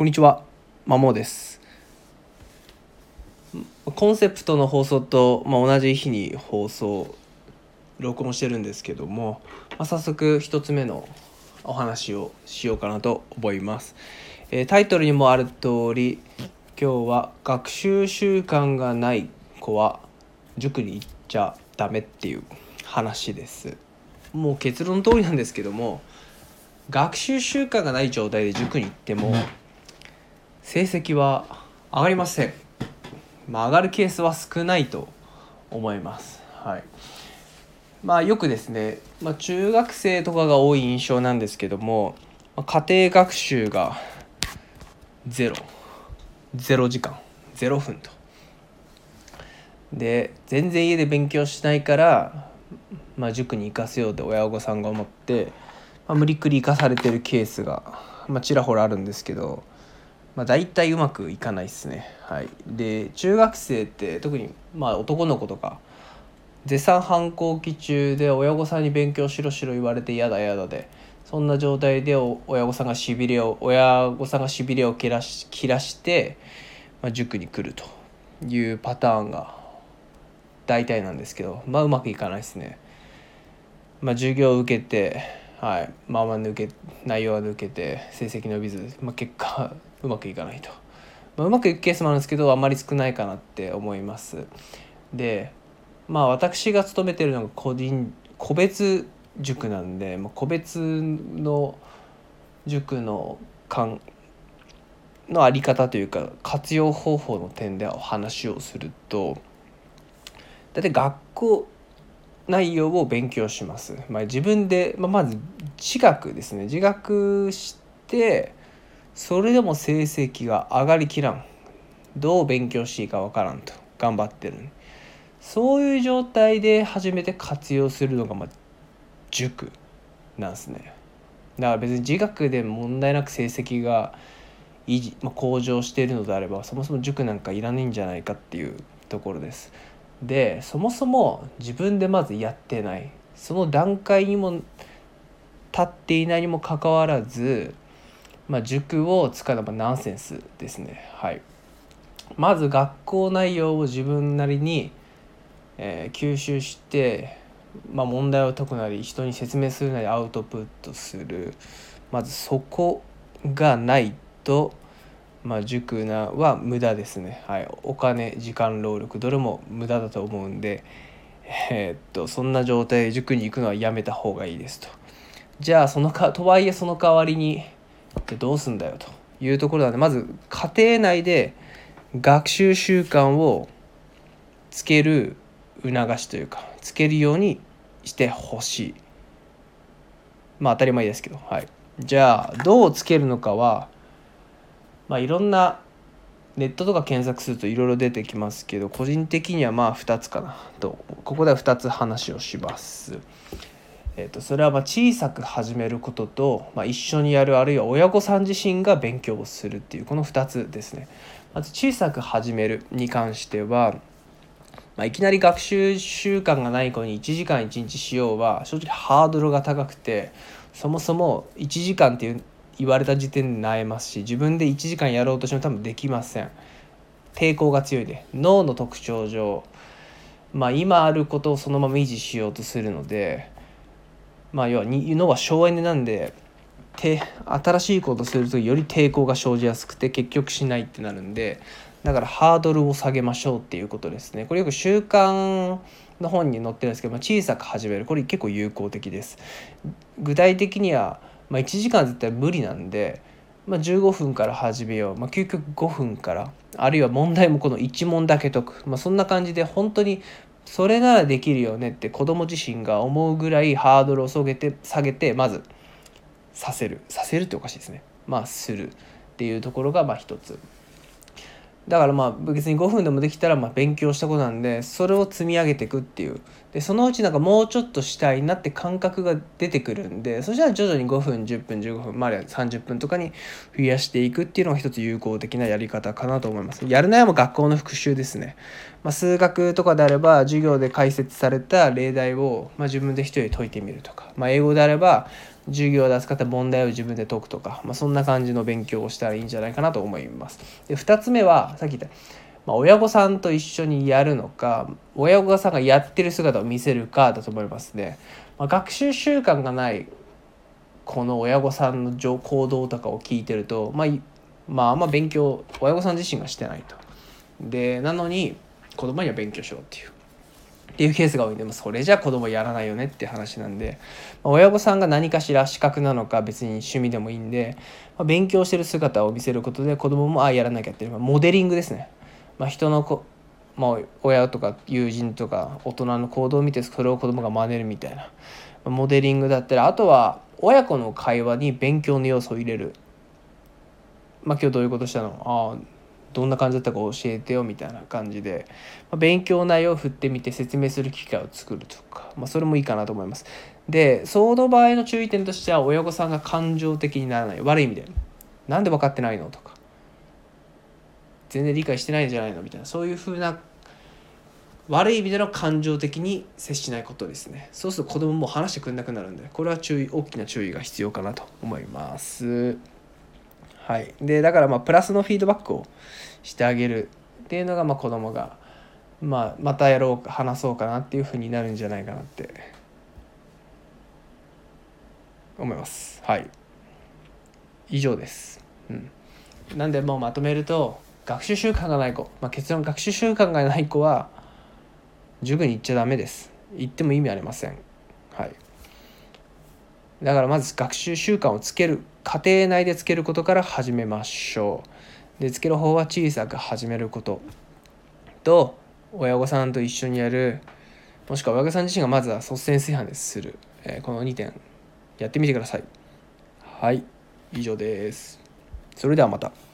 こんにちは、まもです。コンセプトの放送と、まあ、同じ日に放送録音してるんですけども、まあ、早速一つ目のお話をしようかなと思います。えータイトルにもある通り今日は学習習慣がない子は塾に行っちゃダメっていう話です。もう結論通りなんですけども学習習慣がない状態で塾に行っても成績は上がりません、まあ、上がるケースは少ないと思います。はい。まあよくですね、まあ、中学生とかが多い印象なんですけども、まあ家庭学習がゼロ。ゼロ時間。ゼロ分と。で全然家で勉強しないから、まあ、塾に行かせようって親御さんが思って、まあ、無理くり行かされてるケースが、まあ、ちらほらあるんですけど、まあ、大体うまくいかないですね。はい、で中学生って特にまあ男の子とか絶賛反抗期中で親御さんに勉強しろしろ言われて嫌だ嫌だでそんな状態で親御さんがしびれを親御さんがしびれを切らし切らして、まあ、塾に来るというパターンが大体なんですけどまあうまくいかないですね。まあ、授業を受けて、はいまあまあ抜け内容は抜けて成績伸びず、まあ、結果うまくいかないと、まあ、うまくいくケースもあるんですけどあんまり少ないかなって思います。でまあ私が勤めてるのが個人個別塾なんで、まあ、個別の塾の間のあり方というか活用方法の点でお話をすると大体学校内容を勉強します。まあ、自分で、まあ、まず自学ですね。自学してそれでも成績が上がりきらん。どう勉強していいかわからんと。頑張ってるそういう状態で初めて活用するのが、まあ、塾なんですね。だから別に自学で問題なく成績が維持、まあ、向上しているのであればそもそも塾なんかいらないんじゃないかっていうところです。でそもそも自分でまずやってない。その段階にも立っていないにもかかわらず、まあ、塾を使うのはナンセンスですね。はい。まず学校内容を自分なりに、えー吸収して、まあ、問題を解くなり人に説明するなりアウトプットする。まずそこがないとまあ、塾なは無駄ですね、はい、お金時間労力どれも無駄だと思うんで、えーっとそんな状態で塾に行くのはやめた方がいいですと。じゃあそのかとはいえその代わりにじゃあどうすんだよというところなんでまず家庭内で学習習慣をつける促しというかつけるようにしてほしい。まあ当たり前ですけど。はい。じゃあどうつけるのかはまあいろんなネットとか検索するといろいろ出てきますけど個人的にはまあ2つかなと。ここでは2つ話をします。えっとそれはま小さく始めることと、ま、一緒にやるあるいは親御さん自身が勉強をするっていうこの2つですね。まず小さく始めるに関しては、まあ、いきなり学習習慣がない子に1時間1日しようは正直ハードルが高くてそもそも1時間っていう言われた時点で萎えますし自分で1時間やろうとしても多分できません抵抗が強いで脳の特徴上まあ今あることをそのまま維持しようとするのでまあ要はに脳は省エネなんでて新しいことするとより抵抗が生じやすくて結局しないってなるんでだからハードルを下げましょうっていうことですね。これよく習慣の本に載ってるんですけど、まあ、小さく始める。これ結構有効的です。具体的にはまあ、1時間絶対無理なんで、まあ、15分から始めよう、まあ、究極5分からあるいは問題もこの1問だけ解く、まあ、そんな感じで本当にそれならできるよねって子供自身が思うぐらいハードルを下げて下げてまずさせる。させるっておかしいですね。まあするっていうところがまあ一つ。だからまあ別に5分でもできたらまあ勉強したことなんでそれを積み上げていくっていう。でそのうちなんかもうちょっとしたいなって感覚が出てくるんでそしたら徐々に5分10分15分まああは30分とかに増やしていくっていうのが一つ有効的なやり方かなと思います。やるのはもう学校の復習ですね、まあ、数学とかであれば授業で解説された例題を、まあ、自分で一人で解いてみるとか、まあ、英語であれば授業で扱った問題を自分で解くとか、まあ、そんな感じの勉強をしたらいいんじゃないかなと思います。で2つ目はさっき言った、まあ、親御さんと一緒にやるのか親御さんがやってる姿を見せるかだと思いますね。まあ、学習習慣がないこの親御さんの行動とかを聞いてると、まあ、まああんま勉強親御さん自身がしてないと。でなのに子供には勉強しろっていう。っていうケースが多いんでもそれじゃ子供やらないよねって話なんで、まあ、親御さんが何かしら資格なのか別に趣味でもいいんで、まあ、勉強してる姿を見せることで子供もああやらなきゃっていう、まあ、モデリングですね、まあ、人のこ、まあ、親とか友人とか大人の行動を見てそれを子供が真似るみたいな、モデリングだったりあとは親子の会話に勉強の要素を入れる。まあ今日どういうことしたの？ああどんな感じだったか教えてよみたいな感じで、まあ、勉強内容を振ってみて説明する機会を作るとか、まあ、それもいいかなと思います。でその場合の注意点としては親御さんが感情的にならない。悪い意味でなんで分かってないのとか。全然理解してないんじゃないのみたいな。そういうふうな悪い意味での感情的に接しないことですね。そうすると子供も話してくれなくなるんでこれは注意大きな注意が必要かなと思います。はい。でだからまあプラスのフィードバックをしてあげるっていうのがまあ子供がまあまたやろうか話そうかなっていうふうになるんじゃないかなって。思います。はい。以上です。うん。なんでもうまとめると学習習慣がない子、まあ、結論学習習慣がない子は塾に行っちゃダメです。行っても意味ありません。はい。だからまず学習習慣をつける家庭内でつけることから始めましょう。でつける方は小さく始めることと親御さんと一緒にやるもしくは親御さん自身がまずは率先炊飯でする、えー、この2点やってみてください。はい以上です。それではまた。